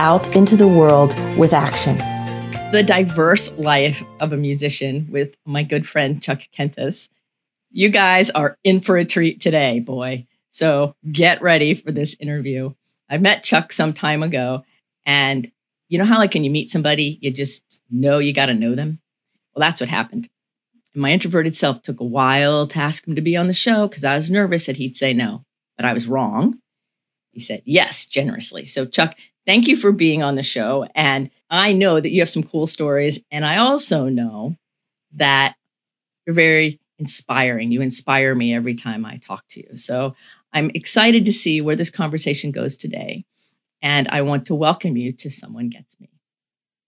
out into the world with action. The diverse life of a musician with my good friend Chuck Kentis. You guys are in for a treat today, boy. So get ready for this interview. I met Chuck some time ago, and you know how, like, when you meet somebody, you just know you got to know them? Well, that's what happened. And my introverted self took a while to ask him to be on the show because I was nervous that he'd say no, but I was wrong. He said yes generously. So, Chuck, thank you for being on the show. And I know that you have some cool stories. And I also know that you're very inspiring. You inspire me every time I talk to you. So I'm excited to see where this conversation goes today. And I want to welcome you to Someone Gets Me.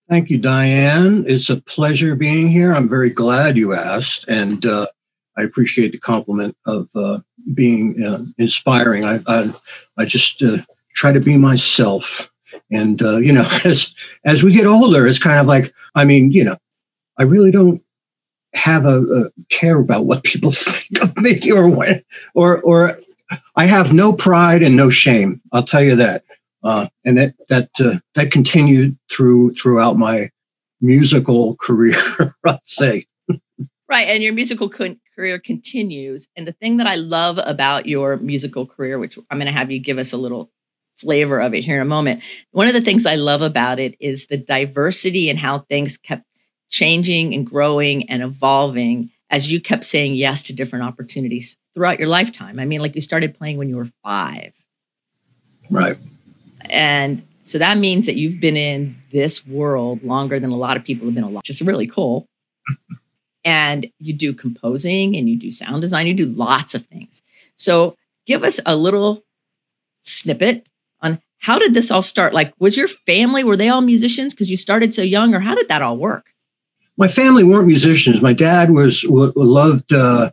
Thank you, Diane. It's a pleasure being here. I'm very glad you asked. And uh, I appreciate the compliment of uh, being uh, inspiring. I, I, I just uh, try to be myself and uh, you know, as as we get older, it's kind of like, I mean, you know, I really don't have a, a care about what people think of me or when, or or I have no pride and no shame. I'll tell you that, uh, and that that uh, that continued through throughout my musical career. I'd say. Right, and your musical career continues. And the thing that I love about your musical career, which I'm going to have you give us a little flavor of it here in a moment. One of the things I love about it is the diversity and how things kept changing and growing and evolving as you kept saying yes to different opportunities throughout your lifetime. I mean, like you started playing when you were five. Right. And so that means that you've been in this world longer than a lot of people have been alive, which is really cool. and you do composing and you do sound design, you do lots of things. So give us a little snippet how did this all start? Like, was your family, were they all musicians because you started so young, or how did that all work? My family weren't musicians. My dad was loved uh,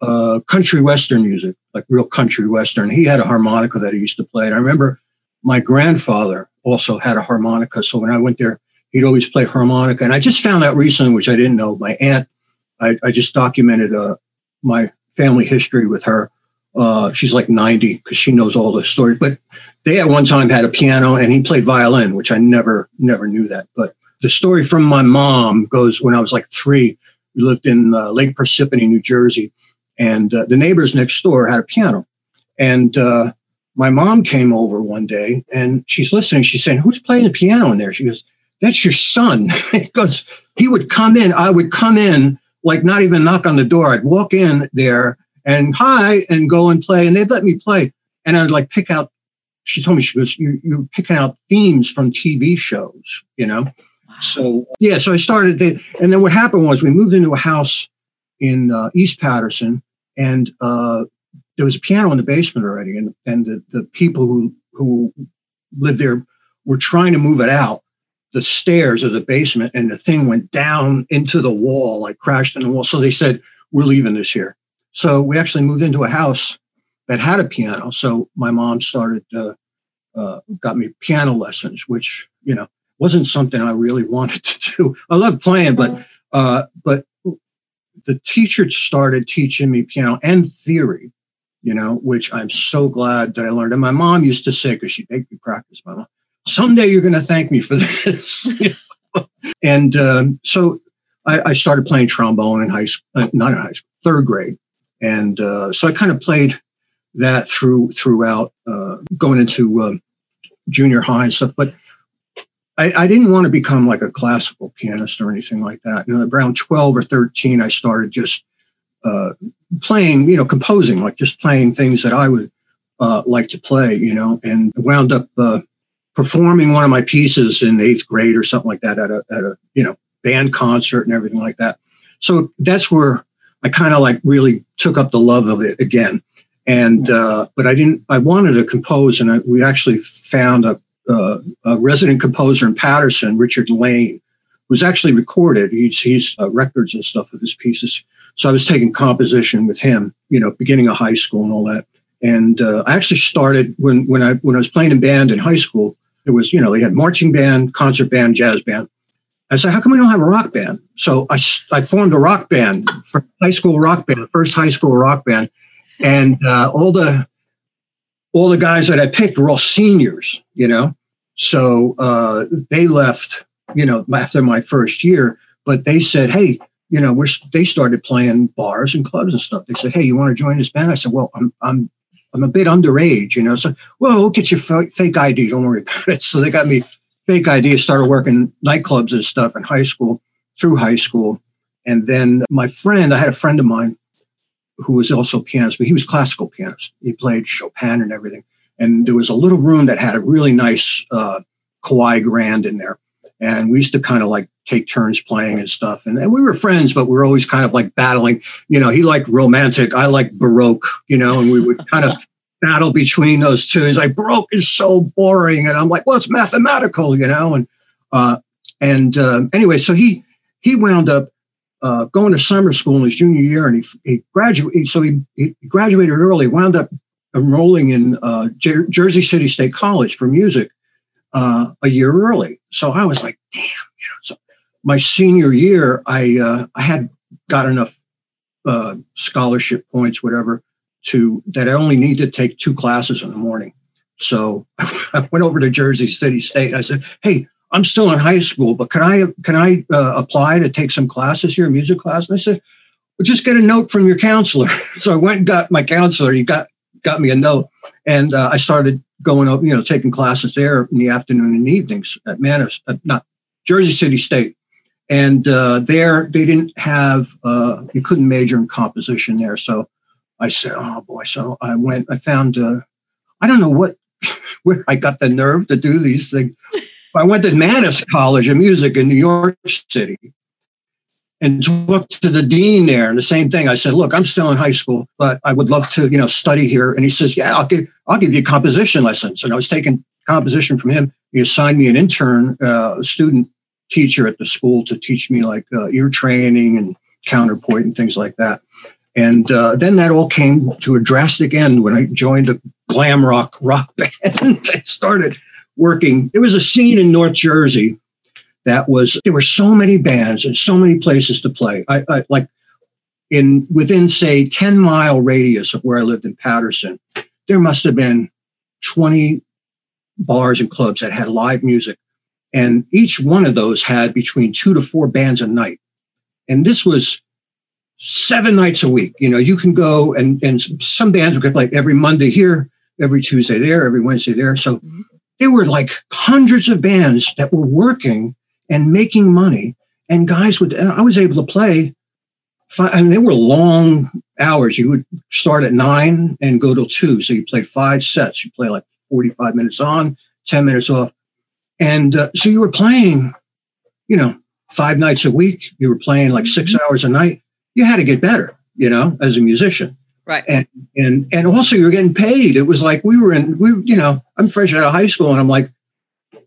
uh, country western music, like real country western. He had a harmonica that he used to play. And I remember my grandfather also had a harmonica. So when I went there, he'd always play harmonica. And I just found out recently, which I didn't know, my aunt, I, I just documented uh, my family history with her. Uh, she's like 90 because she knows all the stories. But they at one time had a piano and he played violin, which I never, never knew that. But the story from my mom goes when I was like three, we lived in uh, Lake Parsippany, New Jersey, and uh, the neighbors next door had a piano. And uh, my mom came over one day and she's listening. She's saying, Who's playing the piano in there? She goes, That's your son. because he would come in, I would come in, like not even knock on the door. I'd walk in there and hi and go and play. And they'd let me play. And I'd like pick out she told me she goes, you, you're picking out themes from TV shows, you know? Wow. So, yeah, so I started, the, and then what happened was we moved into a house in uh, East Paterson and uh, there was a piano in the basement already. And, and the, the people who, who lived there were trying to move it out the stairs of the basement and the thing went down into the wall, like crashed in the wall. So they said, we're leaving this here. So we actually moved into a house that had a piano. So my mom started, uh, uh, got me piano lessons, which, you know, wasn't something I really wanted to do. I love playing, but, uh, but the teacher started teaching me piano and theory, you know, which I'm so glad that I learned. And my mom used to say, because she made me practice, my mom, someday you're going to thank me for this. and um, so I, I, started playing trombone in high school, uh, not in high school, third grade. And uh, so I kind of played that through throughout uh, going into uh, junior high and stuff. But I, I, didn't want to become like a classical pianist or anything like that. And around 12 or 13, I started just uh, playing, you know, composing, like just playing things that I would uh, like to play, you know, and wound up uh, performing one of my pieces in eighth grade or something like that at a, at a, you know, band concert and everything like that. So that's where I kind of like really took up the love of it again and uh, but I didn't. I wanted to compose, and I, we actually found a, uh, a, resident composer in Paterson, Richard Lane, was actually recorded. He's he's uh, records and stuff of his pieces. So I was taking composition with him, you know, beginning of high school and all that. And uh, I actually started when when I when I was playing in band in high school. It was you know they had marching band, concert band, jazz band. I said, how come we don't have a rock band? So I, I formed a rock band for high school rock band, first high school rock band, and uh, all the all the guys that I picked were all seniors, you know. So uh, they left, you know, after my first year. But they said, hey, you know, we're they started playing bars and clubs and stuff. They said, hey, you want to join this band? I said, well, I'm I'm I'm a bit underage, you know. So, well, we'll get your fake ID. Don't worry about it. So they got me fake ID. Started working nightclubs and stuff in high school, through high school, and then my friend, I had a friend of mine who was also a pianist, but he was classical pianist. He played Chopin and everything. And there was a little room that had a really nice uh, Kawai Grand in there, and we used to kind of like take turns playing and stuff. And, and we were friends, but we were always kind of like battling. You know, he liked romantic, I like baroque. You know, and we would kind of battle between those two. He's like, baroque is so boring, and I'm like, well, it's mathematical. You know, and uh, and uh, anyway, so he he wound up uh, going to summer school in his junior year, and he, he graduated. So he, he graduated early, wound up enrolling in uh, Jer- Jersey City State College for music uh, a year early. So I was like, damn. You know, so my senior year, I uh, I had got enough uh, scholarship points, whatever, to that I only need to take two classes in the morning. So I went over to Jersey City State. And I said, "Hey, I'm still in high school, but can I can I uh, apply to take some classes here, music class?" And I said, "Well, just get a note from your counselor." so I went and got my counselor. He got got me a note, and uh, I started going up, you know, taking classes there in the afternoon and evenings at Mannes, uh, not Jersey City State. And uh, there, they didn't have, uh, you couldn't major in composition there. So I said, oh boy. So I went, I found, uh, I don't know what, where I got the nerve to do these things. I went to Mannes College of Music in New York City and talked to the dean there and the same thing. I said look i'm still in high school but i would love to you know study here. And he says yeah i'll give i'll give you composition lessons and i was taking composition from him. He assigned me an intern uh, student teacher at the school to teach me like uh, ear training and counterpoint and things like that. And uh, then that all came to a drastic end when i joined a glam rock rock band i started working it was a scene in north jersey that was there were so many bands and so many places to play. I, I like in within say 10 mile radius of where I lived in Paterson, there must have been 20 bars and clubs that had live music. And each one of those had between two to four bands a night. And this was seven nights a week. You know, you can go and and some bands would get like every Monday here, every Tuesday there, every Wednesday there. So mm-hmm. There were like hundreds of bands that were working and making money. And guys would, I was able to play. Five, I mean, they were long hours. You would start at nine and go till two. So you played five sets. You play like 45 minutes on, 10 minutes off. And uh, so you were playing, you know, five nights a week. You were playing like six mm-hmm. hours a night. You had to get better, you know, as a musician. Right. And and and also you're getting paid. It was like we were in we you know, I'm fresh out of high school and I'm like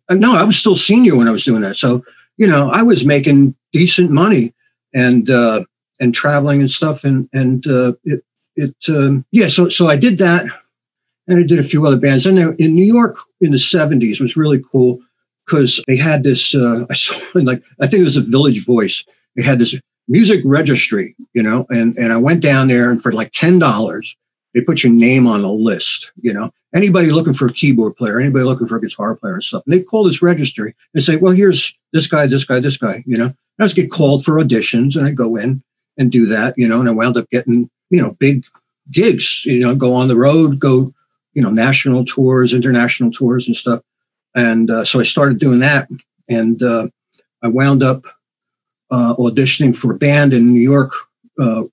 no, I was still senior when I was doing that. So you know, I was making decent money and uh, and traveling and stuff, and and uh, it it um, yeah. So so I did that, and I did a few other bands. And in New York in the '70s was really cool because they had this. Uh, I saw like I think it was a Village Voice. They had this music registry, you know, and and I went down there and for like ten dollars they put your name on a list, you know, anybody looking for a keyboard player, anybody looking for a guitar player and stuff. And they call this registry and say, well, here's this guy, this guy, this guy, you know. I just get called for auditions and I go in and do that, you know, and I wound up getting, you know, big gigs, you know, go on the road, go, you know, national tours, international tours and stuff. And uh, so I started doing that. And uh, I wound up uh, auditioning for a band in New York uh,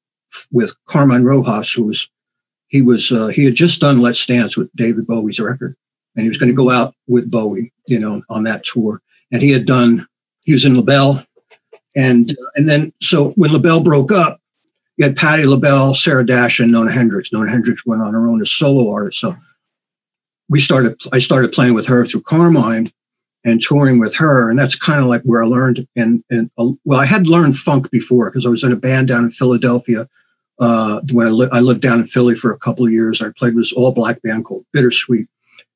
with Carmine Rojas, who was he was uh, he had just done Let's Dance with David Bowie's record, and he was going to go out with Bowie, you know, on that tour. And he had done he was in LaBelle, and and then so when LaBelle broke up, you had Patti LaBelle, Sarah Dash, and Nona Hendryx. Nona Hendryx went on her own as solo artist. So we started I started playing with her through Carmine, and touring with her. And that's kind of like where I learned. And, and well, I had learned funk before because I was in a band down in Philadelphia. Uh, when I, li- I lived down in Philly for a couple of years, I played with this all black band called Bittersweet.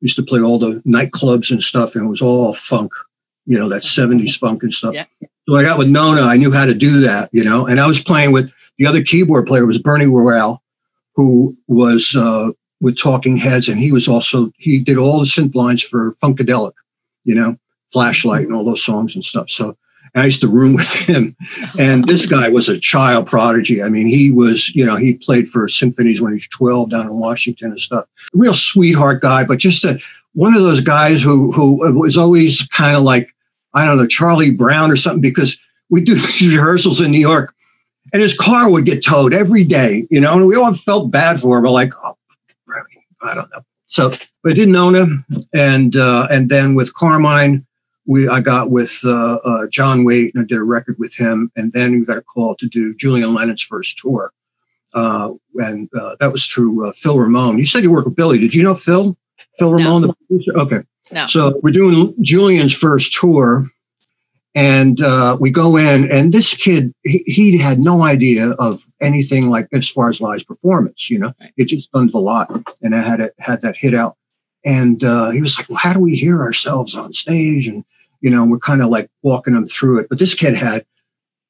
used to play all the nightclubs and stuff, and it was all funk, you know, that 70s funk and stuff. Yeah. So I got with Nona, I knew how to do that, you know, and I was playing with the other keyboard player was Bernie Worrell, who was uh, with Talking Heads, and he was also he did all the synth lines for Funkadelic, you know, Flashlight and all those songs and stuff. So I used to room with him, and this guy was a child prodigy. I mean, he was you know he played for symphonies when he was twelve down in Washington and stuff. Real sweetheart guy, but just a one of those guys who who was always kind of like I don't know Charlie Brown or something because we do these rehearsals in New York and his car would get towed every day, you know, and we all felt bad for him. We're like, oh, I don't know. So I didn't own him, and uh, and then with Carmine, we I got with uh, uh, John Waite and I did a record with him, and then we got a call to do Julian Lennon's first tour, uh, and uh, that was through uh, Phil Ramone. You said you worked with Billy. Did you know Phil? Phil Ramone, no. the producer. Okay. No. So we're doing Julian's first tour, and uh, we go in, and this kid, he, he, had no idea of anything like as far as live performance. You know, right. it just done a lot, and I had it had that hit out. And uh, he was like, "Well, how do we hear ourselves on stage?" And you know, we're kind of like walking him through it. But this kid had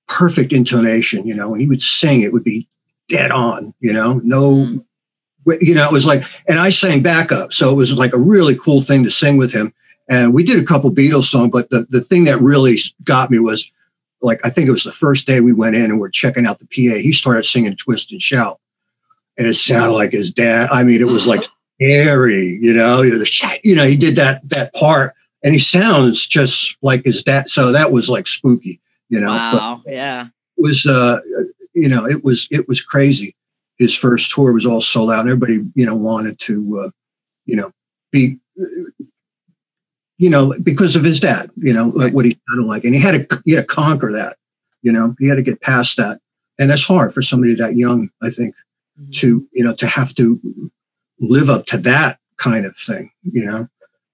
perfect intonation. You know, when he would sing, it would be dead on. You know, no. Mm. You know, it was like, and I sang backup, so it was like a really cool thing to sing with him and we did a couple Beatles songs, but the, the thing that really got me was like, I think it was the first day we went in and we're checking out the PA. He started singing Twist and Shout. And it sounded like his dad. I mean, it was like scary, you know, you know, he did that, that part and he sounds just like his dad. So that was like spooky, you know, wow. But yeah. It was, uh, you know, it was, it was crazy. His first tour was all sold out. And everybody, you know, wanted to, uh, you know, be you know, because of his dad, you know, right. what he sounded like. And he had to, he had to conquer that, you know, he had to get past that. And that's hard for somebody that young, I think, mm-hmm. to, you know, to have to live up to that kind of thing, you know?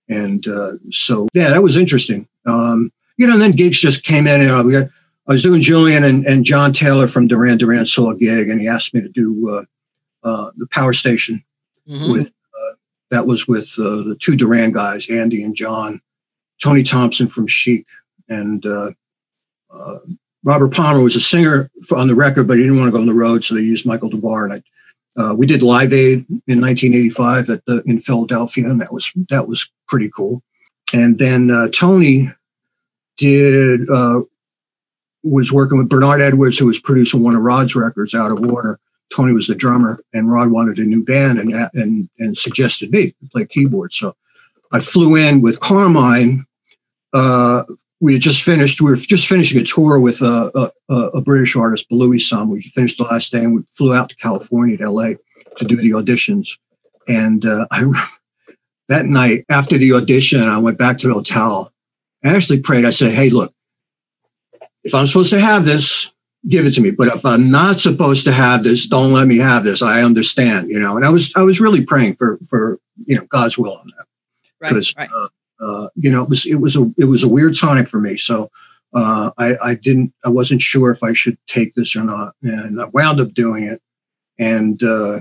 And uh, so, yeah, that was interesting. Um, you know, and then gigs just came in and uh, we got, I was doing Julian and, and John Taylor from Duran Duran saw a gig and he asked me to do uh, uh, the power station mm-hmm. with that was with uh, the two Duran guys, Andy and John, Tony Thompson from Chic, and uh, uh, Robert Palmer was a singer on the record, but he didn't want to go on the road, so they used Michael Des Barres. And I, uh, we did Live Aid in 1985 at the, in Philadelphia, and that was that was pretty cool. And then Tony did was working with Bernard Edwards, who was producing one of Rod's records, Out of Order Tony was the drummer, and Rod wanted a new band and and and suggested me to play keyboard. So I flew in with Carmine. Uh, we had just finished. We were just finishing a tour with a, a, a British artist, Louis Sum. We finished the last day, and we flew out to California to LA to do the auditions. And uh, I that night after the audition, I went back to the hotel. I actually prayed. I said, "Hey, look, if I'm supposed to have this, give it to me. But if I'm not supposed to have this, don't let me have this. I understand, you know. And I was I was really praying for for you know God's will on that because right, right. uh, uh, you know it was it was a it was a weird time for me. So uh, I I didn't I wasn't sure if I should take this or not, and I wound up doing it. And uh,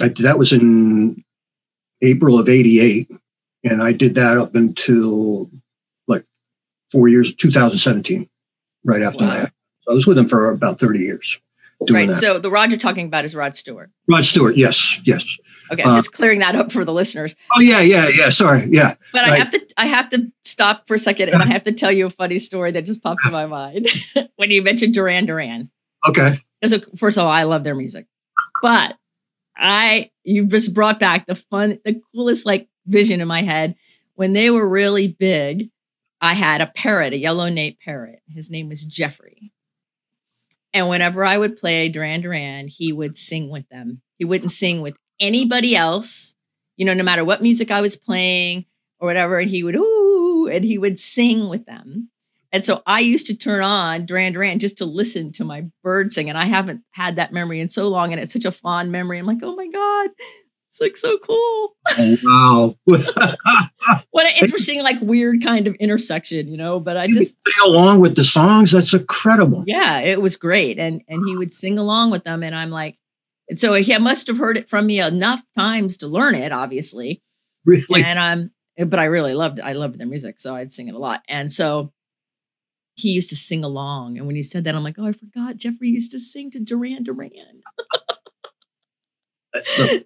I, that was in April of '88, and I did that up until like four years, 2017, right after wow. that. I was with him for about 30 years. right. That. So the Rod you're talking about is Rod Stewart. Rod Stewart. Yes. Yes. Okay. Uh, just clearing that up for the listeners. Oh yeah. Yeah. Yeah. Sorry. Yeah. But right. I have to, I have to stop for a second and I have to tell you a funny story that just popped to my mind when you mentioned Duran Duran. Okay. Because first of all, I love their music, but I, you just brought back the fun, the coolest like vision in my head when they were really big. I had a parrot, a yellow nape parrot. His name was Jeffrey. And whenever I would play Duran Duran, he would sing with them. He wouldn't sing with anybody else, you know, no matter what music I was playing or whatever. And he would, ooh, and he would sing with them. And so I used to turn on Duran Duran just to listen to my bird sing. And I haven't had that memory in so long. And it's such a fond memory. I'm like, oh my God, It's like so cool. Oh, wow. what an interesting, like weird kind of intersection, you know. But I just sing along with the songs. That's incredible. Yeah, it was great. And and he would sing along with them. And I'm like, and so he must have heard it from me enough times to learn it, obviously. Really? And um, but I really loved I loved their music, so I'd sing it a lot. And so he used to sing along. And when he said that, I'm like, oh, I forgot Jeffrey used to sing to Duran Duran. so,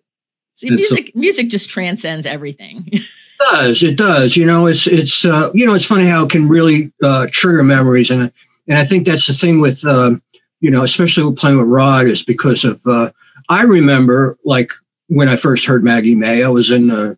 See, music so, music just transcends everything. it does it does? You know, it's it's uh, you know, it's funny how it can really uh, trigger memories, and and I think that's the thing with uh, you know, especially with playing with Rod, is because of uh, I remember like when I first heard Maggie May, I was in a,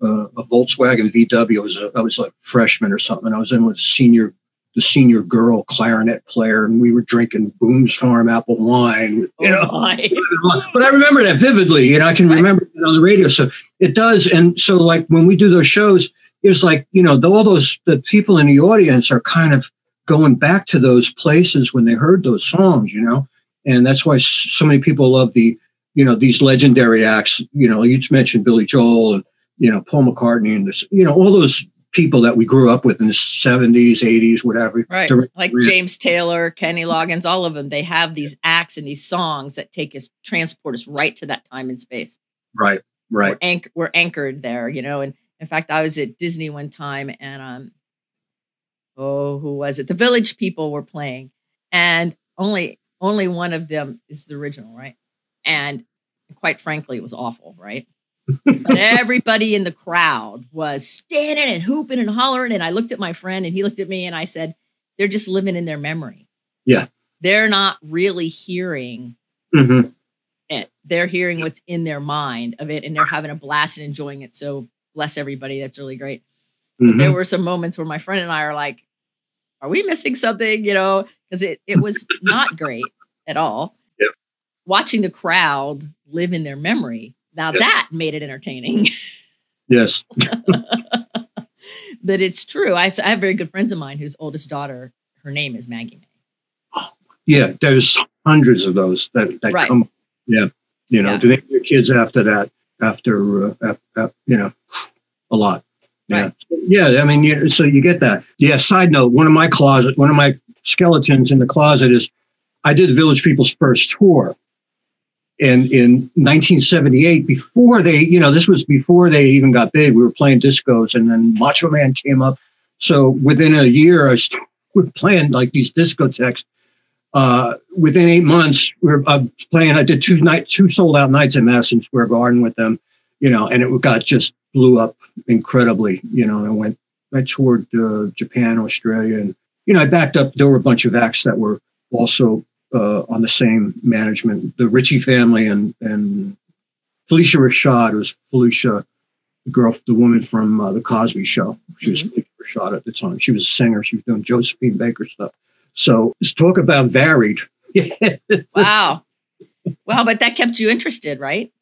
a, a Volkswagen VW. I was a, I was a freshman or something. I was in with a senior the senior girl clarinet player, and we were drinking Boone's Farm apple wine. You oh, know, oh but I remember that vividly. You know, I can remember it on the radio. So it does, and so like when we do those shows, it's like you know, all those the people in the audience are kind of going back to those places when they heard those songs. You know, and that's why so many people love the you know these legendary acts. You know, you just mentioned Billy Joel and you know Paul McCartney and this. You know, all those people that we grew up with in the 70s, 80s, whatever. Right. Like James Taylor, Kenny Loggins, all of them. They have these acts and these songs that take us, transport us right to that time and space. Right. Right. We're, anch- we're anchored there, you know. And in fact, I was at Disney one time and um oh, who was it? The village people were playing. And only only one of them is the original, right? And quite frankly, it was awful, right? But everybody in the crowd was standing and hooping and hollering. And I looked at my friend and he looked at me and I said, they're just living in their memory. Yeah. They're not really hearing mm-hmm. it. They're hearing what's in their mind of it and they're having a blast and enjoying it. So bless everybody. That's really great. Mm-hmm. there were some moments where my friend and I are like, are we missing something? You know, because it, it was not great at all. Yep. Watching the crowd live in their memory now yes. that made it entertaining. yes. but it's true. I, I, have very good friends of mine whose oldest daughter, her name is Maggie May. Yeah, there's hundreds of those that, that right. come. Yeah. You know, yeah. to name your kids after that, after, uh, after, you know, a lot. Yeah. Right. Yeah. I mean, so you get that. Yeah. Side note, one of my closet, one of my skeletons in the closet is I did Village People's first tour and in 1978, before they, you know, this was before they even got big, we were playing discos and then Macho Man came up. So within a year, I was, we were playing like these discotheques. Uh, within eight months, we were uh, playing. I did two night, two sold out nights at Madison Square Garden with them, you know, and it got just blew up incredibly, you know. I went, I toured uh, Japan, Australia, and you know, I backed up. There were a bunch of acts that were also uh, on the same management. The Ritchie family and and Phylicia Rashad was Felicia, the girl, the woman from uh, the Cosby Show. She was mm-hmm. Phylicia Rashad at the time. She was a singer. She was doing Josephine Baker stuff. So let's talk about varied. wow, wow! But that kept you interested, right?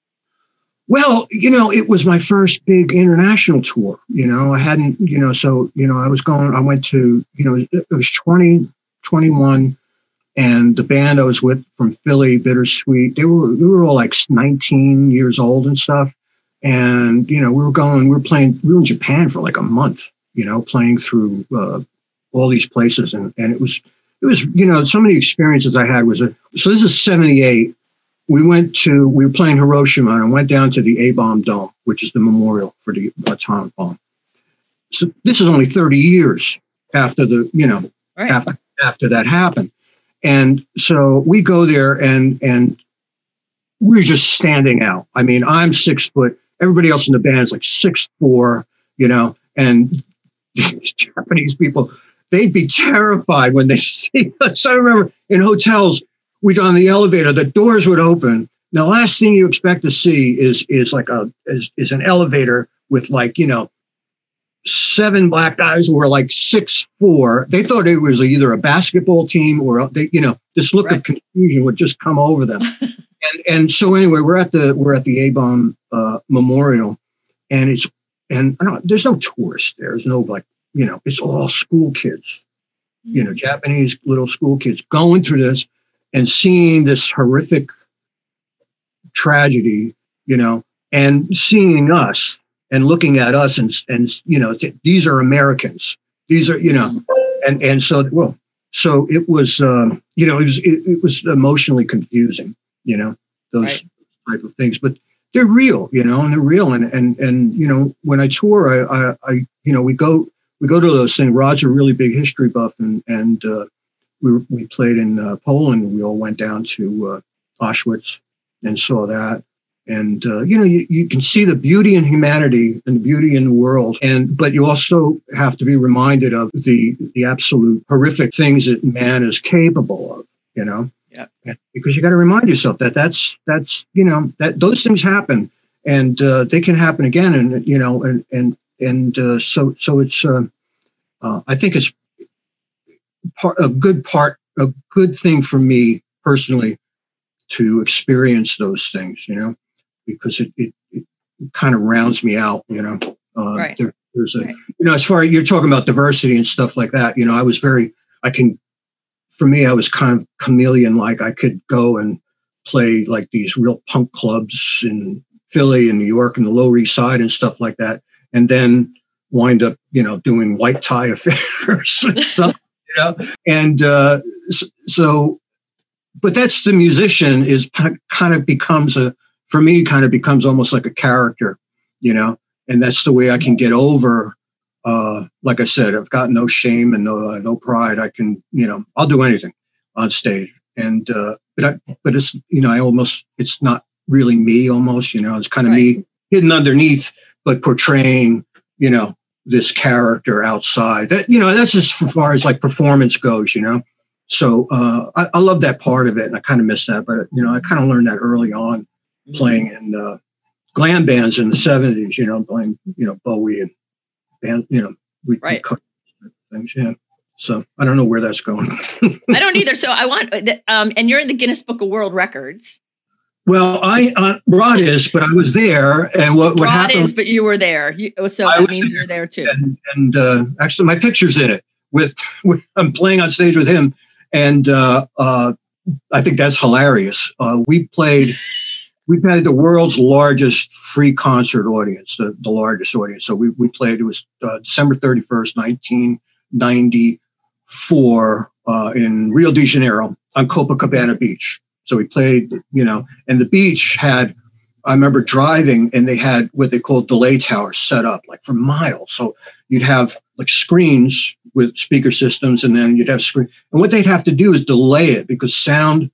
Well, you know, it was my first big international tour. You know, I hadn't, you know, so, you know, I was going, I went to, you know, it was 20, 21 and the band I was with from Philly, Bittersweet, they were we were all like 19 years old and stuff. And you know, we were going, we were playing, we were in Japan for like a month, you know, playing through uh, all these places, and and it was it was you know so many experiences I had was a so this is 78. We went to we were playing Hiroshima and I went down to the A bomb dome, which is the memorial for the atomic bomb. So this is only 30 years after the you know right. after after that happened and so we go there and and we're just standing out. I mean, I'm six foot. Everybody else in the band is like six four, you know, and these Japanese people, they'd be terrified when they see us. I remember in hotels, we'd on the elevator, the doors would open. The last thing you expect to see is is like a is, is an elevator with like, you know, seven black guys who were like six four. They thought it was either a basketball team or they, you know, this look right. of confusion would just come over them. and and so anyway, we're at the we're at the A bomb uh, memorial, and it's and I don't, there's no tourists there. There's no like you know, it's all school kids, you know. Japanese little school kids going through this and seeing this horrific tragedy, you know, and seeing us and looking at us and and you know these are Americans. These are you know, and and so well, so it was um, you know it was it, it was emotionally confusing. You know those right. type of things, but they're real, you know, and they're real. And and and you know when I tour, I I, I you know we go we go to those things. Rod's a really big history buff, and and uh, we we played in uh, Poland. We all went down to uh, Auschwitz and saw that and uh, you know you, you can see the beauty in humanity and the beauty in the world. And but you also have to be reminded of the the absolute horrific things that man is capable of you know? Yeah. Because you got to remind yourself that that's that's you know that those things happen. And uh, they can happen again and you know and and and uh, so so it's uh, uh, i think it's part a good part a good thing for me personally to experience those things you know because it, it, it kind of rounds me out, you know. Uh, right. There, there's a, right. you know, as far as you're talking about diversity and stuff like that, you know, I was very, I can, for me, I was kind of chameleon like. I could go and play like these real punk clubs in Philly and New York and the Lower East Side and stuff like that. And then wind up, you know, doing white tie affairs and stuff, you know. And uh, so, but that's the musician is kind of becomes a, for me it kind of becomes almost like a character, you know, and that's the way I can get over. Uh, like I said, I've got no shame and no uh, no pride. I can, you know, I'll do anything on stage, and uh, but I, but it's you know, I almost it's not really me. Almost, you know, it's kind of right. me hidden underneath, but portraying, you know, this character outside. That you know, that's as far as like performance goes. You know, so uh, I, I love that part of it, and I kind of miss that. But you know, I kind of learned that early on playing in uh, glam bands in the 70s, you know, playing, you know, Bowie and band, you know, we, right. things, yeah. So I don't know where that's going. I don't either. So I want, um, and you're in the Guinness Book of World Records. Well, I uh, Rod is, but I was there, and what what Rod happened? is, but you were there, you, oh, so that means you're there too. And, and uh, actually, my picture's in it. With, with, I'm playing on stage with him, and uh, uh I think that's hilarious. Uh, we played we've had the world's largest free concert audience, the, the largest audience. So we, we played, it was uh, December 31st, 1994 uh, in Rio de Janeiro on Copacabana Beach. So we played, you know, and the beach had, I remember driving and they had what they called delay towers set up like for miles. So you'd have like screens with speaker systems and then you'd have screen. And what they'd have to do is delay it because sound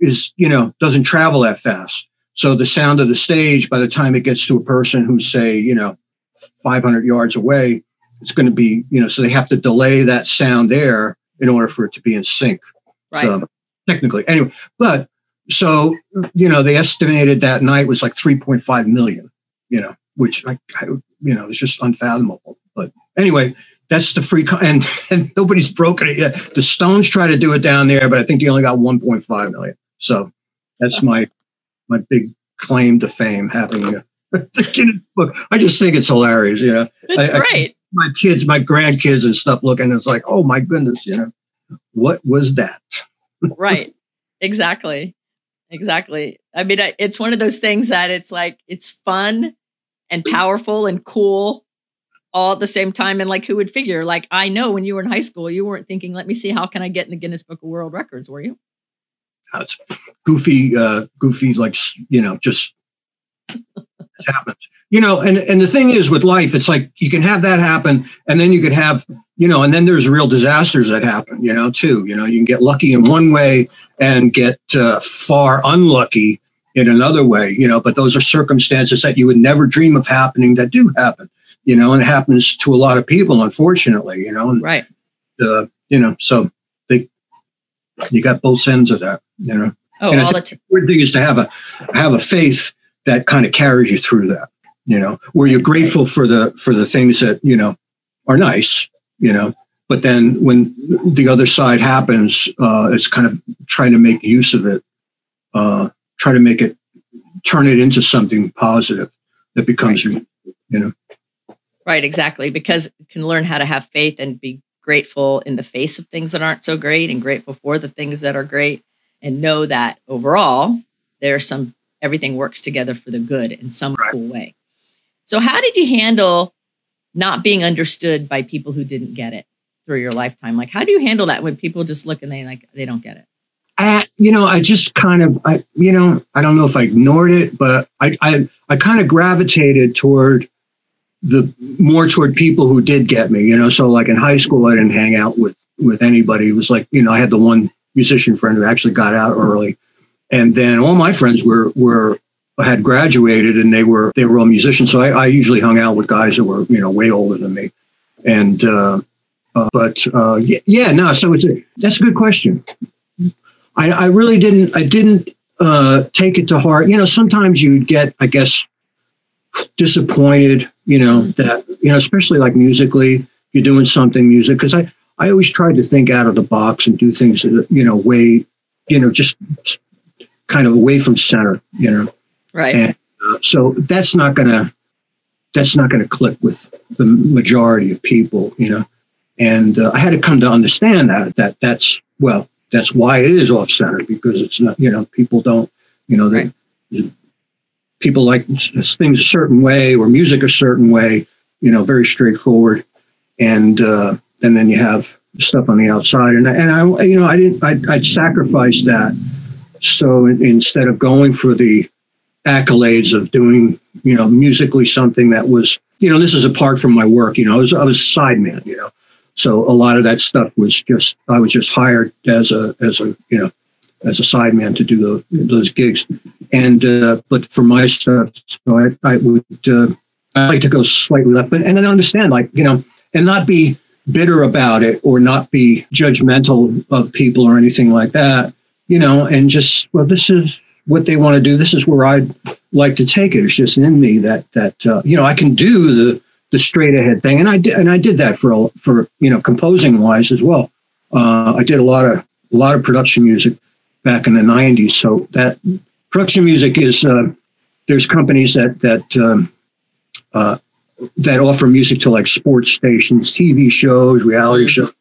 is, you know, doesn't travel that fast. So the sound of the stage, by the time it gets to a person who's say, you know, 500 yards away, it's going to be, you know, so they have to delay that sound there in order for it to be in sync. Right. So technically, anyway, but so you know, they estimated that night was like 3.5 million. You know, which I, I you know, it's just unfathomable. But anyway, that's the free con- and, and nobody's broken it yet. The Stones try to do it down there, but I think they only got 1.5 million. So that's my my big claim to fame having the Guinness book. I just think it's hilarious. You know, it's I, great. I, my kids, my grandkids, and stuff looking. It's like, oh my goodness, you know, what was that? right. Exactly. Exactly. I mean, it's one of those things that it's like it's fun and powerful and cool all at the same time. And like, who would figure? Like, I know when you were in high school, you weren't thinking, "Let me see how can I get in the Guinness Book of World Records," were you? It's goofy, uh, goofy, like you know, just happens. You know, and and the thing is with life, it's like you can have that happen, and then you can have, you know, and then there's real disasters that happen, you know, too. You know, you can get lucky in one way and get uh, far unlucky in another way, you know. But those are circumstances that you would never dream of happening that do happen, you know, and it happens to a lot of people, unfortunately, you know. And, right. Uh, you know, so they you got both ends of that you know. Oh, and all the t- weird thing is to have a have a faith that kind of carries you through that, you know, where you're grateful for the for the things that you know are nice, you know, but then when the other side happens, uh, it's kind of trying to make use of it, uh, try to make it turn it into something positive that becomes, right. you know. Right, exactly, because you can learn how to have faith and be grateful in the face of things that aren't so great and grateful for the things that are great and know that overall there's some everything works together for the good in some right. cool way. So, how did you handle not being understood by people who didn't get it through your lifetime? Like, how do you handle that when people just look and they like they don't get it? I, you know, I just kind of, I, you know, I don't know if I ignored it, but I, I, I kind of gravitated toward the more toward people who did get me. You know, so like in high school, I didn't hang out with with anybody. It was like, you know, I had the one musician friend who actually got out early, and then all my friends were were had graduated and they were they were all musicians. So I, I usually hung out with guys that were you know way older than me, and uh, uh, but uh, yeah, yeah, no. So it's a that's a good question. I, I really didn't I didn't uh, take it to heart. You know, sometimes you get I guess disappointed. You know that you know especially like musically you're doing something music because I I always tried to think out of the box and do things that you know way you know just kind of away from center. You know Right. And uh, so that's not going to that's not going to click with the majority of people, you know. And uh, I had to come to understand that that that's well, that's why it is off center because it's not, you know, people don't, you know, they, right. people like things a certain way or music a certain way, you know, very straightforward, and uh, and then you have stuff on the outside, and and I, you know, I didn't, I I'd sacrifice that. So instead of going for the accolades of doing, you know, musically something that was, you know, this is apart from my work. You know, I was I was sideman. You know, so a lot of that stuff was just I was just hired as a as a you know as a sideman to do the, those gigs, and uh, but for my stuff, so I I would uh, I like to go slightly left, but and then understand like you know and not be bitter about it or not be judgmental of people or anything like that you know and just well this is what they want to do. This is where I'd like to take it. It's just in me that that uh, you know I can do the the straight ahead thing, and I did and I did that for for you know composing wise as well. Uh, I did a lot of a lot of production music back in the '90s. So that production music is uh, there's companies that that um, uh, that offer music to like sports stations, TV shows, reality mm-hmm. shows.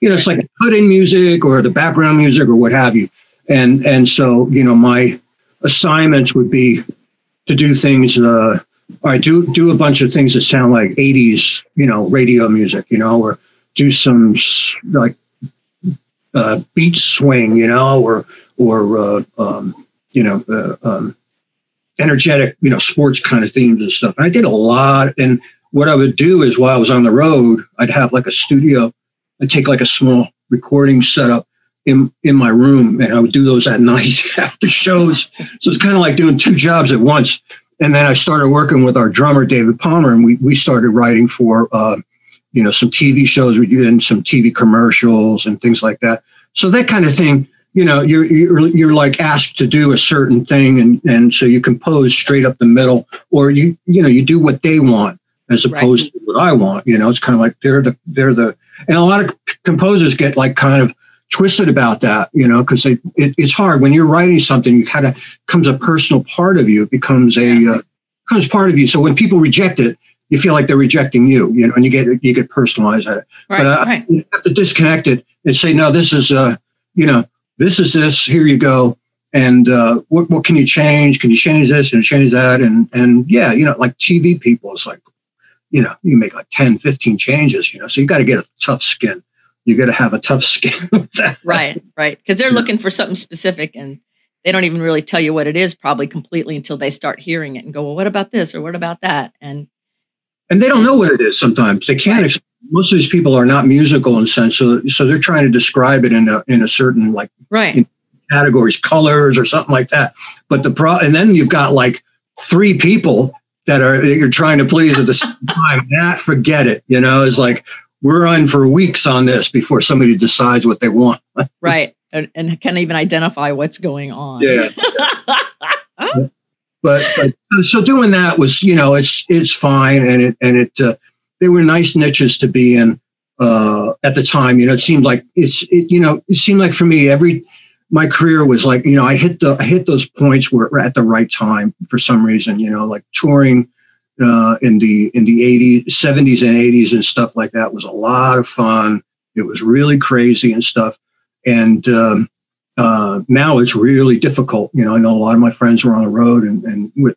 You know, it's like put-in music or the background music or what have you. And and so you know my assignments would be to do things. Uh, I do do a bunch of things that sound like '80s, you know, radio music, you know, or do some like uh, beat swing, you know, or or uh, um, you know, uh, um, energetic, you know, sports kind of themes and stuff. And I did a lot. And what I would do is while I was on the road, I'd have like a studio. I'd take like a small recording setup in in my room, and I would do those at night after shows. So it's kind of like doing two jobs at once. And then I started working with our drummer David Palmer, and we we started writing for uh, you know some TV shows. We did some TV commercials and things like that. So that kind of thing, you know, you're you're, you're like asked to do a certain thing, and and so you compose straight up the middle, or you you know you do what they want as opposed right. to what I want. You know, it's kind of like they're the they're the and a lot of composers get like kind of twisted about that, you know, because it, it, it's hard when you're writing something. You kind of becomes a personal part of you. It becomes a uh, becomes part of you. So when people reject it, you feel like they're rejecting you, you know, and you get you get personalized at it. Right, but uh, right. you have to disconnect it and say, no, this is uh, you know, this is this. Here you go. And uh, what what can you change? Can you change this and change that? And and yeah, you know, like TV people, it's like, you know, you make like 10, 15 changes, you know, so you got to get a tough skin you got to have a tough skin. Right, right. Because they're yeah. looking for something specific and they don't even really tell you what it is probably completely until they start hearing it and go, well, what about this or what about that? And and they don't know what it is sometimes. They can't. Right. Most of these people are not musical in sense, so so they're trying to describe it in a in a certain like right you know, categories, colors or something like that. But the pro and then you've got like three people that are that you're trying to please at the same time. That forget it. You know, is like we're on for weeks on this before somebody decides what they want. right. And, and can even identify what's going on. Yeah. but, but so doing that was, you know, it's, it's fine. And it, and it, uh, they were nice niches to be in, uh, at the time, you know, it seemed like it's, it, you know, it seemed like for me, every, my career was like, you know, I hit the, I hit those points where at the right time for some reason, you know, like touring, uh, in the in the 80s, 70s and 80s and stuff like that was a lot of fun. It was really crazy and stuff. And um, uh, now it's really difficult. You know, I know a lot of my friends were on the road and, and with,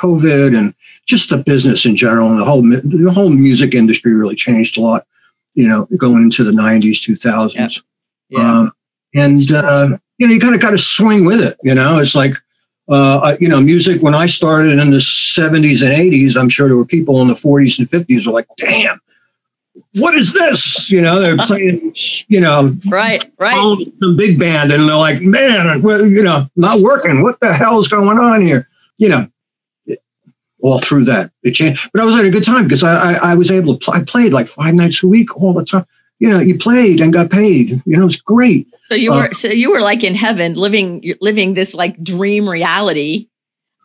COVID and just the business in general and the whole the whole music industry really changed a lot. You know, going into the '90s, 2000s, yeah. Yeah. Um, and uh, you know, you kind of got to swing with it. You know, it's like uh, you know, music when I started in the 70s and 80s, I'm sure there were people in the 40s and 50s who were like, damn, what is this? You know, they're playing, you know, right, right, some big band, and they're like, man, you know, not working. What the hell is going on here? You know, all through that it changed. But I was at a good time because I, I, I was able to play. I played like five nights a week all the time. You know, you played and got paid. You know, it's great. So you were uh, so you were like in heaven, living living this like dream reality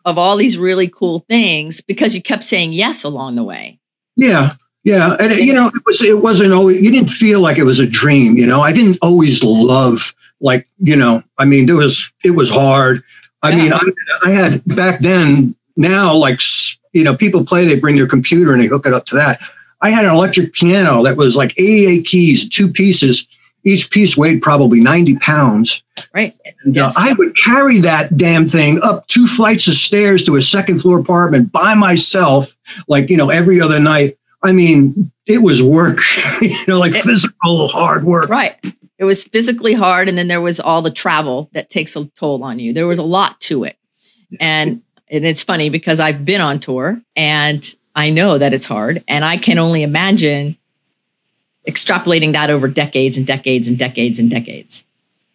of all these really cool things because you kept saying yes along the way. Yeah, yeah, and you know it was it wasn't always you didn't feel like it was a dream. You know, I didn't always love like you know. I mean, there was it was hard. I yeah. mean, I, I had back then. Now, like you know, people play, they bring their computer and they hook it up to that. I had an electric piano that was like 88 keys, two pieces each piece weighed probably 90 pounds. Right. And uh, yes. uh, I would carry that damn thing up two flights of stairs to a second floor apartment by myself, like, you know, every other night. I mean, it was work, you know, like it, physical hard work. Right. It was physically hard. And then there was all the travel that takes a toll on you. There was a lot to it. And, and it's funny because I've been on tour and I know that it's hard. And I can only imagine extrapolating that over decades and decades and decades and decades.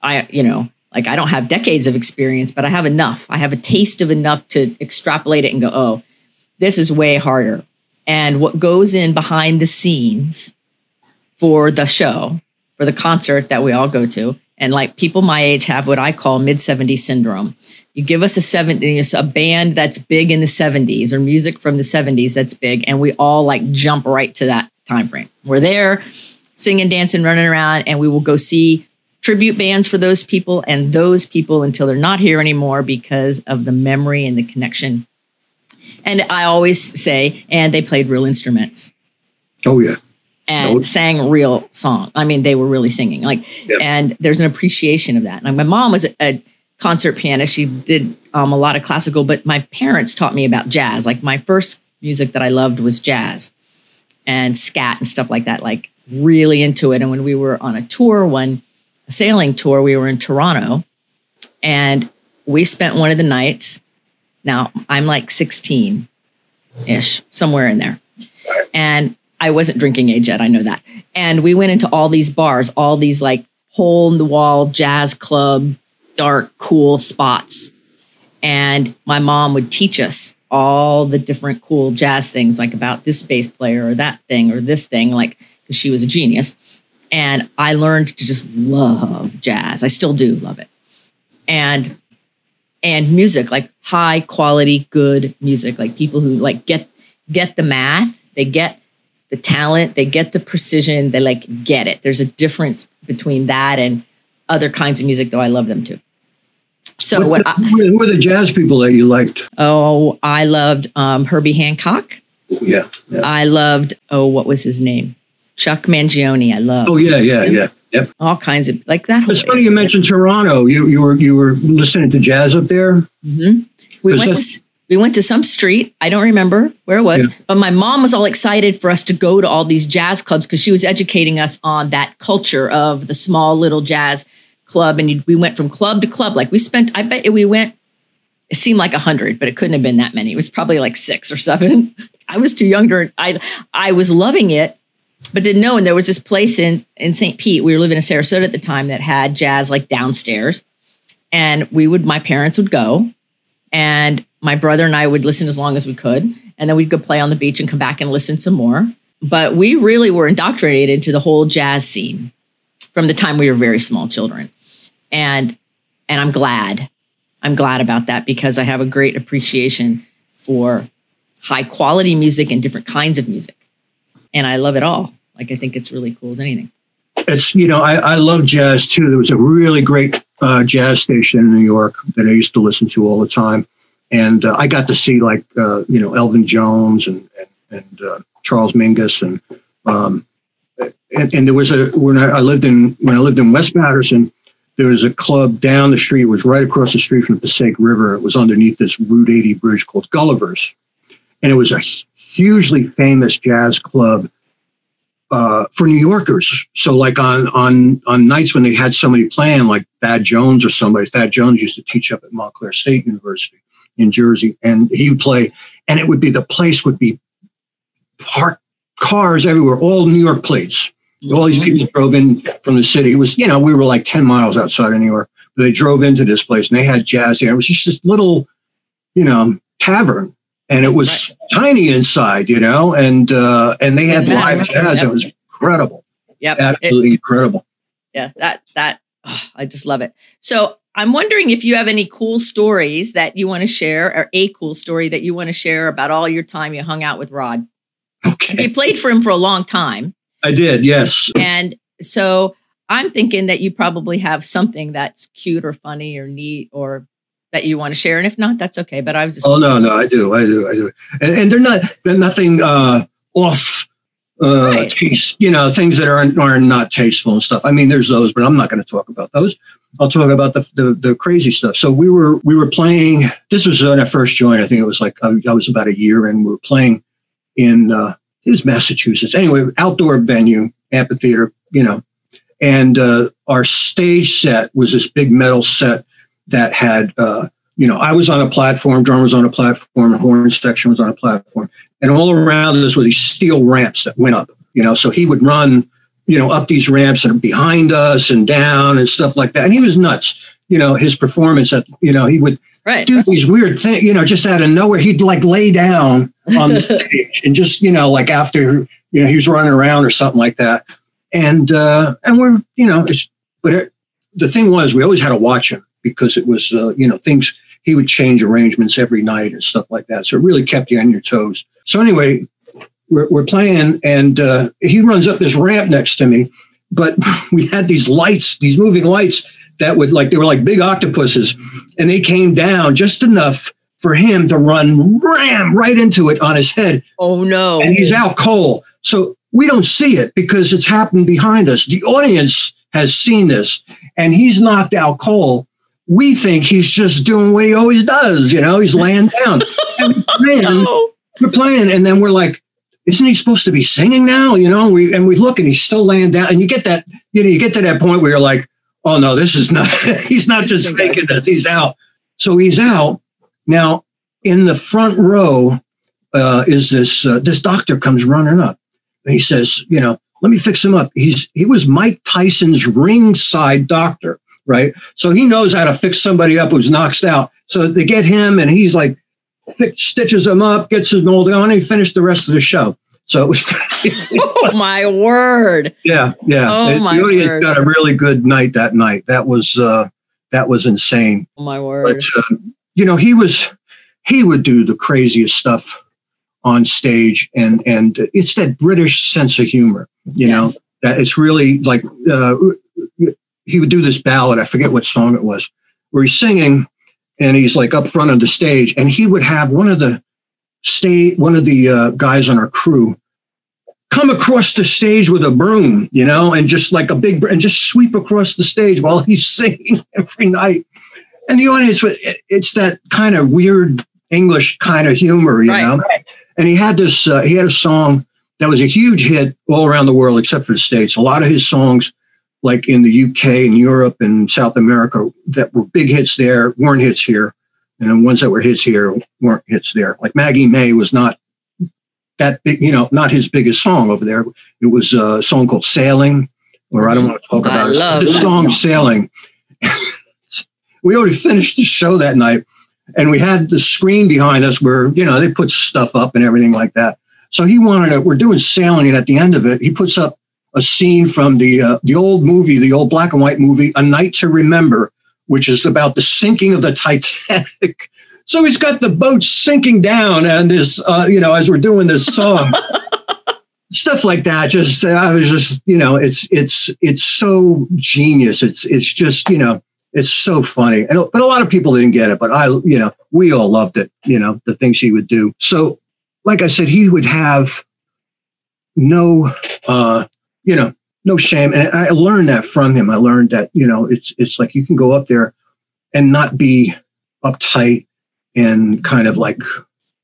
I, you know, like I don't have decades of experience, but I have enough. I have a taste of enough to extrapolate it and go, oh, this is way harder. And what goes in behind the scenes for the show, for the concert that we all go to, and like people my age have what I call mid 70s syndrome. You give us a 70s, a band that's big in the 70s or music from the 70s that's big, and we all like jump right to that time frame. We're there singing, dancing, running around, and we will go see tribute bands for those people and those people until they're not here anymore because of the memory and the connection. And I always say, and they played real instruments. Oh yeah. And no. sang real song. I mean, they were really singing. Like, yep. and there's an appreciation of that. Like my mom was a, a concert pianist. She did um, a lot of classical, but my parents taught me about jazz. Like my first music that I loved was jazz and scat and stuff like that, like really into it. And when we were on a tour, one a sailing tour, we were in Toronto and we spent one of the nights. Now I'm like 16 ish, somewhere in there. And I wasn't drinking age yet, I know that. And we went into all these bars, all these like hole in the wall jazz club, dark, cool spots. And my mom would teach us all the different cool jazz things, like about this bass player or that thing or this thing, like because she was a genius. And I learned to just love jazz. I still do love it. And and music, like high quality, good music, like people who like get get the math, they get the talent, they get the precision, they like get it. There's a difference between that and other kinds of music, though I love them too. So what? I, who were the jazz people that you liked? Oh, I loved um, Herbie Hancock. Yeah, yeah, I loved. Oh, what was his name? Chuck Mangione. I love. Oh yeah, yeah, yeah. Yep. All kinds of like that. It's funny you mentioned Toronto. You you were you were listening to jazz up there. Mm-hmm. We went to we went to some street. I don't remember where it was, yeah. but my mom was all excited for us to go to all these jazz clubs because she was educating us on that culture of the small little jazz club and we went from club to club. Like we spent, I bet we went, it seemed like a hundred, but it couldn't have been that many. It was probably like six or seven. I was too young to, I, I was loving it, but didn't know. And there was this place in, in St. Pete. We were living in Sarasota at the time that had jazz like downstairs. And we would, my parents would go and my brother and I would listen as long as we could. And then we'd go play on the beach and come back and listen some more. But we really were indoctrinated into the whole jazz scene from the time we were very small children and and I'm glad. I'm glad about that because I have a great appreciation for high quality music and different kinds of music. And I love it all. Like I think it's really cool as anything. It's you know I, I love jazz too. There was a really great uh, jazz station in New York that I used to listen to all the time, and uh, I got to see like uh, you know Elvin Jones and and, and uh, Charles Mingus and um, and, and there was a when I, lived in when I lived in West Paterson there was a club down the street. It was right across the street from the Passaic River. It was underneath this Route 80 bridge called Gulliver's, and it was a hugely famous jazz club uh, for New Yorkers. So, like on on on nights when they had somebody playing, like Thad Jones or somebody, Thad Jones used to teach up at Montclair State University in Jersey, and he would play, and it would be the place would be parked cars everywhere, all New York plates. All these people drove in from the city. It was, you know, we were like 10 miles outside of New York. But they drove into this place and they had jazz there. It was just this little, you know, tavern. And it was right. tiny inside, you know, and uh, and they had live jazz. Yep. It was incredible. Yeah, absolutely it, incredible. Yeah, that that oh, I just love it. So I'm wondering if you have any cool stories that you want to share, or a cool story that you want to share about all your time you hung out with Rod. Okay. You played for him for a long time. I did, yes. And so I'm thinking that you probably have something that's cute or funny or neat or that you want to share. And if not, that's okay. But I was just Oh no, no, I do, I do, I do. And, and they're not they're nothing uh off uh right. taste, you know, things that are are not tasteful and stuff. I mean, there's those, but I'm not going to talk about those. I'll talk about the, the, the crazy stuff. So we were we were playing. This was when I first joined. I think it was like I, I was about a year, and we were playing in uh, it was Massachusetts. Anyway, outdoor venue, amphitheater, you know. And uh, our stage set was this big metal set that had, uh, you know, I was on a platform, drum was on a platform, horn section was on a platform, and all around us were these steel ramps that went up. You know, so he would run, you know, up these ramps and behind us and down and stuff like that. And he was nuts. You know, his performance at, you know, he would right. do these weird things, you know, just out of nowhere. He'd like lay down on the stage and just, you know, like after, you know, he was running around or something like that. And, uh, and we're, you know, it's, but it, the thing was, we always had to watch him because it was, uh, you know, things, he would change arrangements every night and stuff like that. So it really kept you on your toes. So anyway, we're, we're playing and uh, he runs up this ramp next to me, but we had these lights, these moving lights that would like they were like big octopuses, and they came down just enough for him to run ram right into it on his head. Oh no! And he's out cold. So we don't see it because it's happened behind us. The audience has seen this, and he's knocked out cold. We think he's just doing what he always does. You know, he's laying down. we're, playing, no. we're playing, and then we're like, isn't he supposed to be singing now? You know, we and we look and he's still laying down. And you get that, you know, you get to that point where you're like, oh no, this is not, he's not just faking this, he's out. So he's out. Now, in the front row uh, is this, uh, this doctor comes running up and he says, you know, let me fix him up. He's, he was Mike Tyson's ringside doctor, right? So he knows how to fix somebody up who's knocked out. So they get him and he's like, stitches him up, gets his mold on, and he finished the rest of the show. So it was. oh my word! Yeah, yeah. Oh it, my the word! Got a really good night that night. That was uh, that was insane. Oh my word! But uh, you know, he was he would do the craziest stuff on stage, and and it's that British sense of humor. You yes. know, that it's really like uh, he would do this ballad. I forget what song it was, where he's singing, and he's like up front of the stage, and he would have one of the stay one of the uh, guys on our crew come across the stage with a broom, you know, and just like a big and just sweep across the stage while he's singing every night. And the audience, it's that kind of weird English kind of humor, you right, know. Right. And he had this, uh, he had a song that was a huge hit all around the world except for the states. A lot of his songs, like in the UK and Europe and South America, that were big hits there, weren't hits here and the ones that were hits here weren't hits there. Like Maggie May was not that big, you know, not his biggest song over there. It was a song called Sailing, or I don't want to talk about I it. The song, song Sailing. we already finished the show that night, and we had the screen behind us where you know they put stuff up and everything like that. So he wanted it. We're doing Sailing, and at the end of it, he puts up a scene from the uh, the old movie, the old black and white movie, A Night to Remember, which is about the sinking of the Titanic. So he's got the boat sinking down, and is uh, you know as we're doing this song, stuff like that. Just I was just you know it's it's it's so genius. It's it's just you know it's so funny, and but a lot of people didn't get it, but I you know we all loved it. You know the things he would do. So like I said, he would have no uh, you know no shame. And I learned that from him. I learned that, you know, it's, it's like you can go up there and not be uptight and kind of like,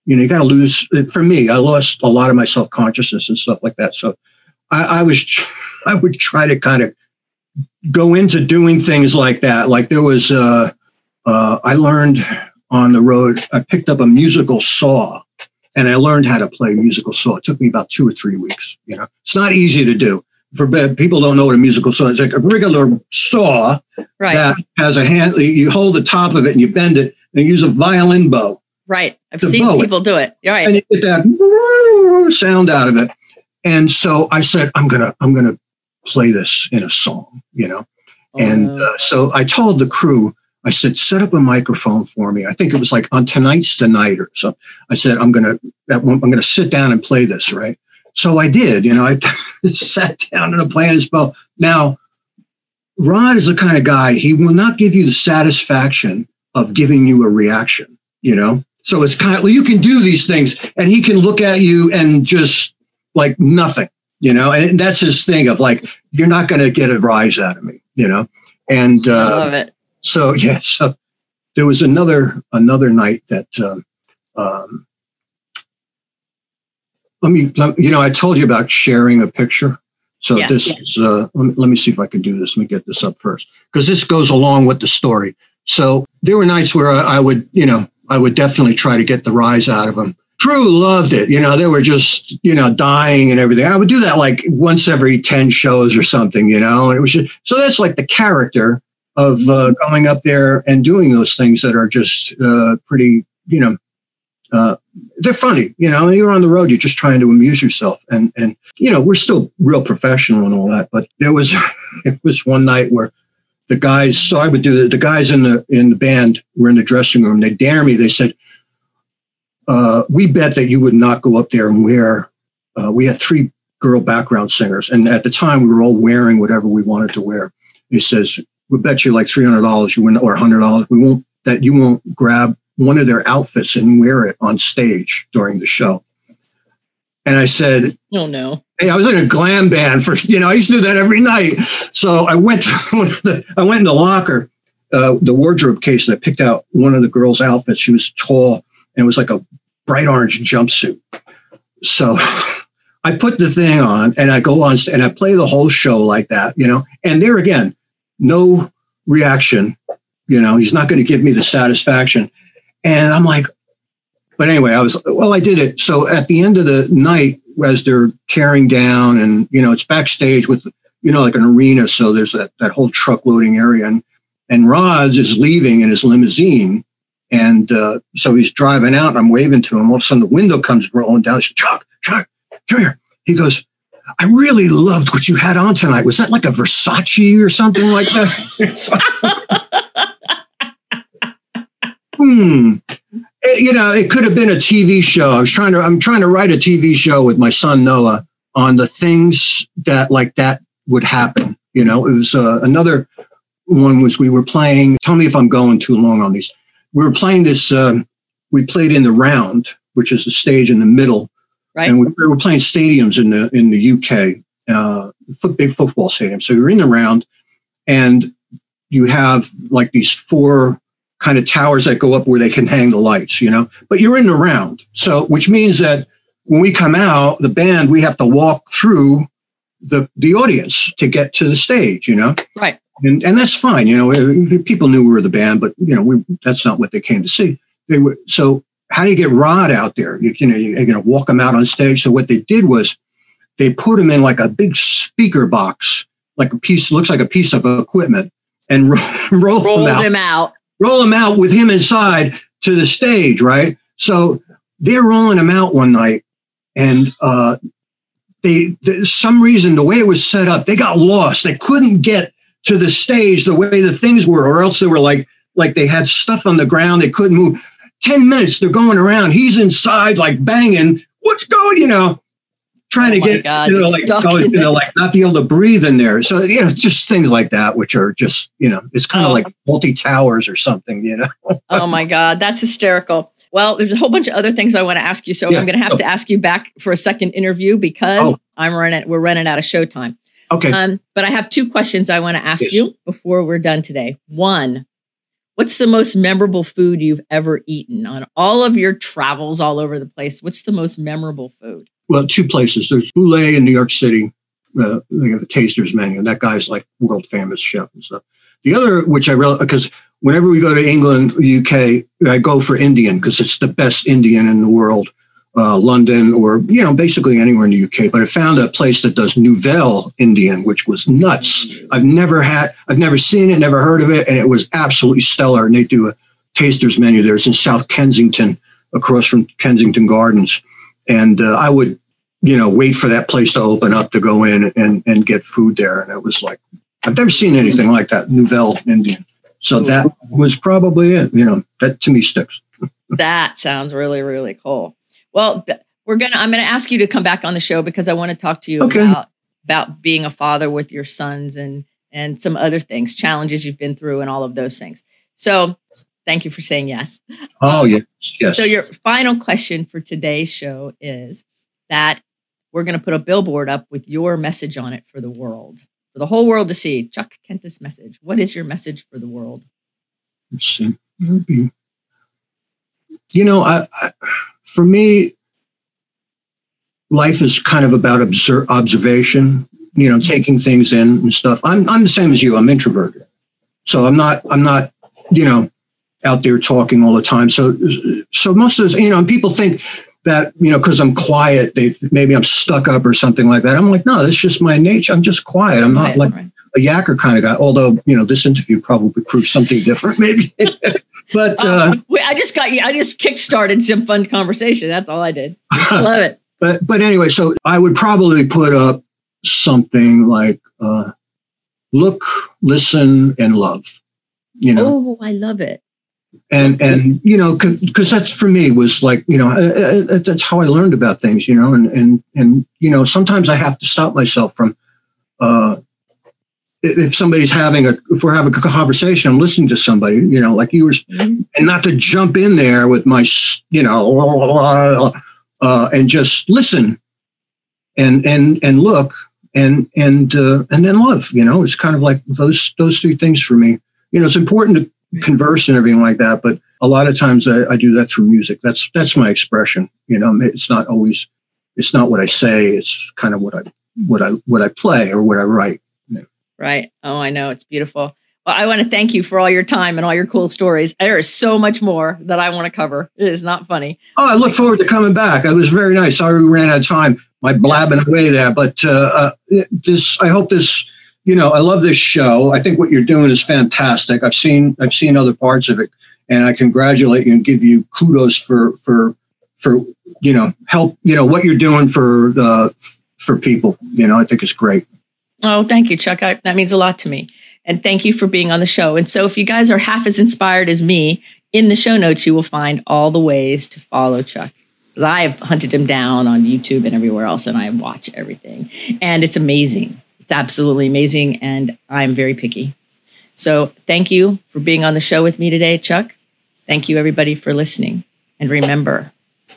you know, you got to lose. For me, I lost a lot of my self consciousness and stuff like that. So I, I was, I would try to kind of go into doing things like that. Like there was, uh, uh, I learned on the road, I picked up a musical saw and I learned how to play musical saw. It took me about two or three weeks. You know, it's not easy to do. For people don't know what a musical saw is, it's like a regular saw right. that has a hand. You hold the top of it and you bend it and you use a violin bow. Right, I've seen people it. do it. Right, and you get that sound out of it. And so I said, I'm gonna, I'm gonna play this in a song. You know, oh. and uh, so I told the crew, I said, set up a microphone for me. I think it was like on tonight's the night or something. I said, I'm gonna I'm gonna sit down and play this, right? So I did, you know, I sat down and I played his bow. Now, Rod is the kind of guy, he will not give you the satisfaction of giving you a reaction, you know? So it's kind of, well, you can do these things and he can look at you and just like nothing, you know? And that's his thing of like, you're not to get a rise out of me, you know? And, uh, I love it so yeah, so there was another another night that um, um, let me you know I told you about sharing a picture. So yes, this yes. is uh, let, me, let me see if I can do this. Let me get this up first because this goes along with the story. So there were nights where I, I would you know I would definitely try to get the rise out of them. Drew loved it. You know, they were just, you know, dying and everything. I would do that like once every 10 shows or something, you know, and it was just, so that's like the character of uh, going up there and doing those things that are just uh, pretty, you know, uh, they're funny. You know, you're on the road, you're just trying to amuse yourself, and and you know, we're still real professional and all that. But there was it was one night where the guys, so I would do the, the guys in the in the band were in the dressing room. They dare me. They said, uh, "We bet that you would not go up there and wear." Uh, we had three girl background singers, and at the time we were all wearing whatever we wanted to wear. He says, we bet you like three hundred dollars you win or hundred dollars. We won't that you won't grab one of their outfits and wear it on stage during the show. And I said, Oh no. Hey, I was in a glam band for you know, I used to do that every night. So I went to the, I went in the locker, uh, the wardrobe case, and I picked out one of the girls' outfits. She was tall and it was like a bright orange jumpsuit. So I put the thing on and I go on and I play the whole show like that, you know. And there again, no reaction. You know, he's not going to give me the satisfaction. And I'm like, but anyway, I was, well, I did it. So at the end of the night, as they're tearing down and, you know, it's backstage with, you know, like an arena. So there's that, that whole truck loading area. And, and Rods is leaving in his limousine. And uh, so he's driving out and I'm waving to him. All of a sudden the window comes rolling down. He says, Chuck, Chuck, come here. He goes, I really loved what you had on tonight. Was that like a Versace or something like that? hmm. It, you know, it could have been a TV show. I was trying to, I'm trying to write a TV show with my son Noah on the things that like that would happen. You know, it was uh, another one was we were playing. Tell me if I'm going too long on these. We were playing this. Um, we played in the round, which is the stage in the middle Right. And we, we were playing stadiums in the in the UK, uh, big football stadium. So you're in the round, and you have like these four kind of towers that go up where they can hang the lights, you know. But you're in the round, so which means that when we come out, the band we have to walk through the the audience to get to the stage, you know. Right. And and that's fine, you know. People knew we were the band, but you know, we, that's not what they came to see. They were so how do you get Rod out there? You, you know, you're going to walk him out on stage. So what they did was they put him in like a big speaker box, like a piece, looks like a piece of equipment, and roll Rolled him out. him out. Roll him out with him inside to the stage, right? So they're rolling him out one night, and uh, they, some reason the way it was set up, they got lost. They couldn't get to the stage the way the things were, or else they were like like they had stuff on the ground. They couldn't move. 10 minutes they're going around. He's inside, like banging. What's going, you know, trying oh to get, God, you know, like, oh, you know, like not be able to breathe in there. So, you know, just things like that, which are just, you know, it's kind of oh. like Fawlty Towers or something, you know. oh my God, that's hysterical. Well, there's a whole bunch of other things I want to ask you. So yeah. I'm going to have oh. to ask you back for a second interview because oh. I'm running, we're running out of showtime. Okay. Um, but I have two questions I want to ask Yes. you before we're done today. One, what's the most memorable food you've ever eaten on all of your travels all over the place? What's the most memorable food? well, two places. There's Bouley in New York City. Uh, they have a taster's menu. and That guy's like world famous chef and stuff. The other, which I really, because whenever we go to England, UK, I go for Indian because it's the best Indian in the world. Uh, London or you know basically anywhere in the UK, but I found a place that does Nouvelle Indian, which was nuts. I've never had, I've never seen it, never heard of it, and it was absolutely stellar. And they do a taster's menu there. It's in South Kensington, across from Kensington Gardens, and uh, I would, you know, wait for that place to open up to go in and and get food there. And it was like I've never seen anything like that Nouvelle Indian. So that was probably it. You know, that to me sticks. That sounds really, really cool. Well, we're gonna. I'm gonna ask you to come back on the show because I want to talk to you Okay. about about being a father with your sons and and some other things, challenges you've been through, and all of those things. So, thank you for saying yes. Oh um, yes, yes. So, your final question for today's show is that we're going to put a billboard up with your message on it for the world, for the whole world to see. Chuck Kentis message. What is your message for the world? Let's see. Mm-hmm. You know, I, I, for me, life is kind of about obser- observation. You know, taking things in and stuff. I'm I'm the same as you. I'm introverted, so I'm not I'm not you know out there talking all the time. So so most of the you know, and people think that you know because I'm quiet, they maybe I'm stuck up or something like that. I'm like, no, that's just my nature. I'm just quiet. I'm not like a yacker kind of guy. Although you know, this interview probably proves something different, maybe. but uh, Um, wait, I just got you. I just kick-started some fun conversation. That's all I did. I love it. but but anyway, so I would probably put up something like uh, look, listen, and love. You know, Oh, I love it. and and you know, because that's for me was like you know uh, uh, that's how I learned about things. You know, and and and you know sometimes I have to stop myself from. Uh, if somebody's having a, if we're having a conversation, I'm listening to somebody, you know, like you were, Mhm. and not to jump in there with my, you know, uh, and just listen and and and look and and uh, and then love. You know, it's kind of like those those three things for me. You know, it's important to converse and everything like that, but a lot of times I, I do that through music. That's that's my expression. You know, it's not always it's not what I say. It's kind of what I what I what I play or what I write. Right. Oh, I know. It's beautiful. Well, I want to thank you for all your time and all your cool stories. There is so much more that I want to cover. It is not funny. Oh, I look forward to coming back. It was very nice. Sorry we ran out of time. My blabbing away there, but uh, uh, this. I hope this. You know, I love this show. I think what you're doing is fantastic. I've seen I've seen other parts of it, and I congratulate you and give you kudos for for for you know help. You know what you're doing for the for people. You know, I think it's great. Oh, thank you, Chuck. I, that means a lot to me. And thank you for being on the show. And so, if you guys are half as inspired as me, in the show notes, you will find all the ways to follow Chuck. 'Cause I've hunted him down on YouTube and everywhere else, and I watch everything. And it's amazing. It's absolutely amazing. And I'm very picky. So, thank you for being on the show with me today, Chuck. Thank you, everybody, for listening. And remember,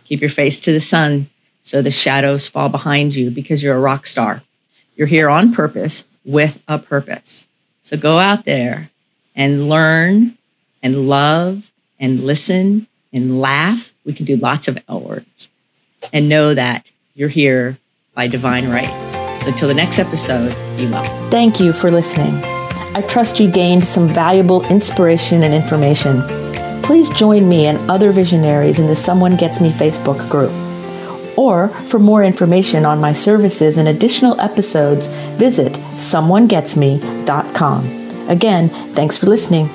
keep your face to the sun so the shadows fall behind you because you're a rock star. You're here on purpose with a purpose. So go out there and learn and love and listen and laugh. We can do lots of L words and know that you're here by divine right. So until the next episode, be well. Thank you for listening. I trust you gained some valuable inspiration and information. Please join me and other visionaries in the Someone Gets Me Facebook group. Or for more information on my services and additional episodes, visit someonegetsme.com. Again, thanks for listening.